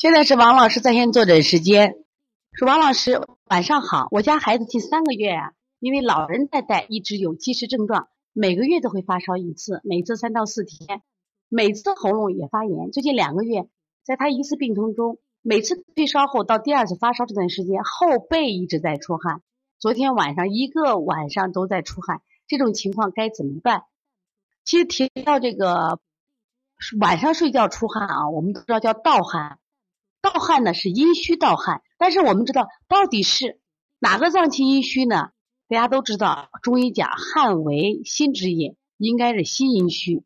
现在是王老师在线坐诊时间。说王老师晚上好，我家孩子近三个月啊，因为老人在带，一直有积食症状，每个月都会发烧一次，每次三到四天，每次喉咙也发炎。最近两个月，在他一次病程中，每次退烧后到第二次发烧这段时间，后背一直在出汗，昨天晚上一个晚上都在出汗，这种情况该怎么办？其实提到这个晚上睡觉出汗啊，我们都知道叫盗汗。盗汗呢是阴虚盗汗，但是我们知道到底是哪个脏器阴虚呢？大家都知道，中医讲汗为心之液，应该是心阴虚，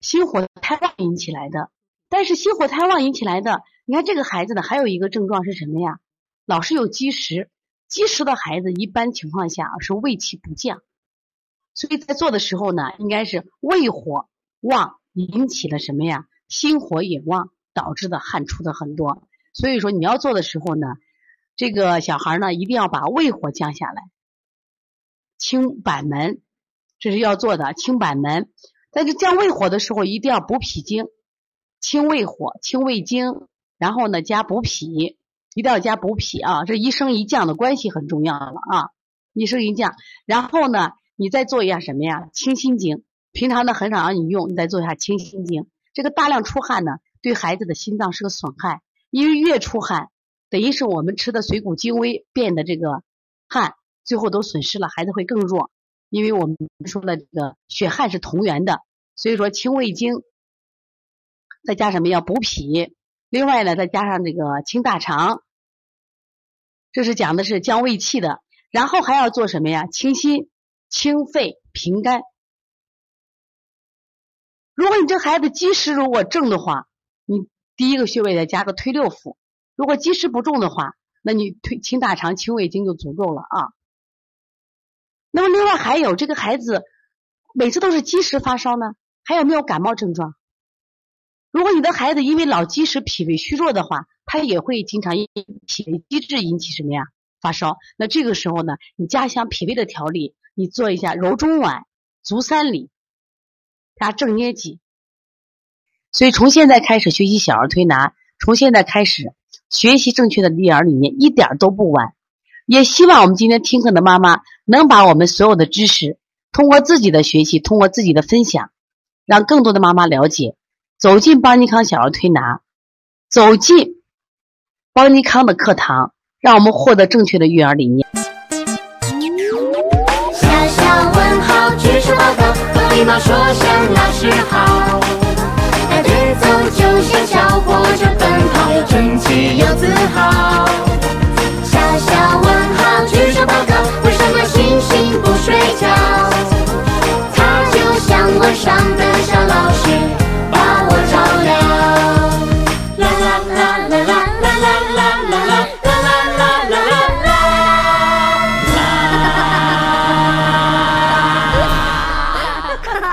心火太旺引起来的。但是心火太旺引起来的，你看这个孩子呢，还有一个症状是什么呀？老是有积食，积食的孩子一般情况下是胃气不降，所以在做的时候呢，应该是胃火旺引起了什么呀？心火也旺。导致的汗出的很多，所以说你要做的时候呢，这个小孩呢一定要把胃火降下来，清板门，这是要做的清板门。但是降胃火的时候一定要补脾经，清胃火，清胃经，然后呢加补脾，一定要加补脾啊，这一升一降的关系很重要了啊，一升一降。然后呢，你再做一下什么呀？清心经，平常呢很少让你用，你再做一下清心经。这个大量出汗呢。对孩子的心脏是个损害，因为越出汗，等于是我们吃的水谷精微变的这个汗，最后都损失了，孩子会更弱。因为我们说了，这个血汗是同源的，所以说清胃经，再加什么要补脾，另外呢再加上这个清大肠，这是讲的是降胃气的，然后还要做什么呀？清心、清肺、平肝。如果你这孩子积食如果正的话，你第一个穴位再加个推六腑，如果积食不重的话，那你推清大肠、清胃经就足够了啊。那么另外还有这个孩子每次都是积食发烧呢，还有没有感冒症状？如果你的孩子因为老积食、脾胃虚弱的话，他也会经常因脾胃积滞引起什么呀发烧？那这个时候呢，你加强脾胃的调理，你做一下揉中脘、足三里加正捏脊。所以，从现在开始学习小儿推拿，从现在开始学习正确的育儿理念，一点都不晚。也希望我们今天听课的妈妈能把我们所有的知识，通过自己的学习，通过自己的分享，让更多的妈妈了解，走进邦尼康小儿推拿，走进邦尼康的课堂，让我们获得正确的育儿理念。小小问号，举手报告，和礼貌说声老师好。